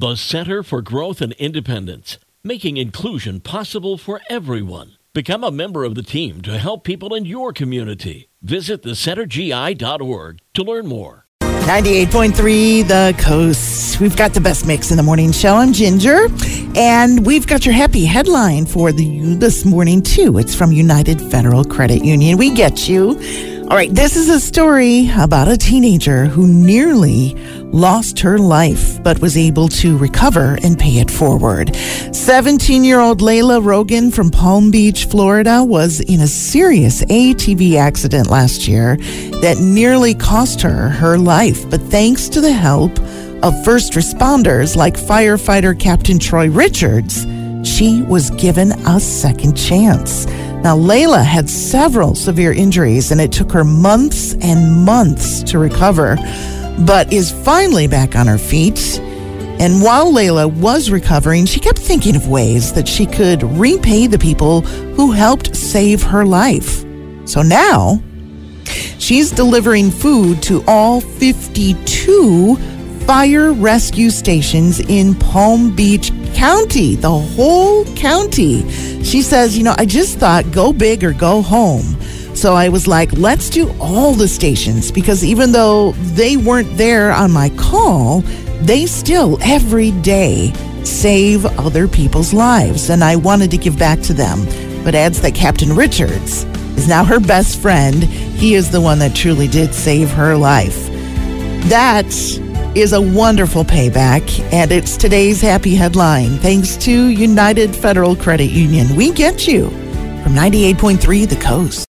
The Center for Growth and Independence, making inclusion possible for everyone. Become a member of the team to help people in your community. Visit thecentergi.org to learn more. 98.3 The Coast. We've got the best mix in the morning show. I'm Ginger, and we've got your happy headline for the this morning too. It's from United Federal Credit Union. We get you. All right, this is a story about a teenager who nearly lost her life but was able to recover and pay it forward. 17 year old Layla Rogan from Palm Beach, Florida, was in a serious ATV accident last year that nearly cost her her life. But thanks to the help of first responders like firefighter Captain Troy Richards, she was given a second chance. Now, Layla had several severe injuries, and it took her months and months to recover, but is finally back on her feet. And while Layla was recovering, she kept thinking of ways that she could repay the people who helped save her life. So now, she's delivering food to all 52 fire rescue stations in Palm Beach County, the whole county. She says, You know, I just thought go big or go home. So I was like, let's do all the stations because even though they weren't there on my call, they still every day save other people's lives. And I wanted to give back to them. But adds that Captain Richards is now her best friend. He is the one that truly did save her life. That is a wonderful payback, and it's today's happy headline. Thanks to United Federal Credit Union. We get you from 98.3 The Coast.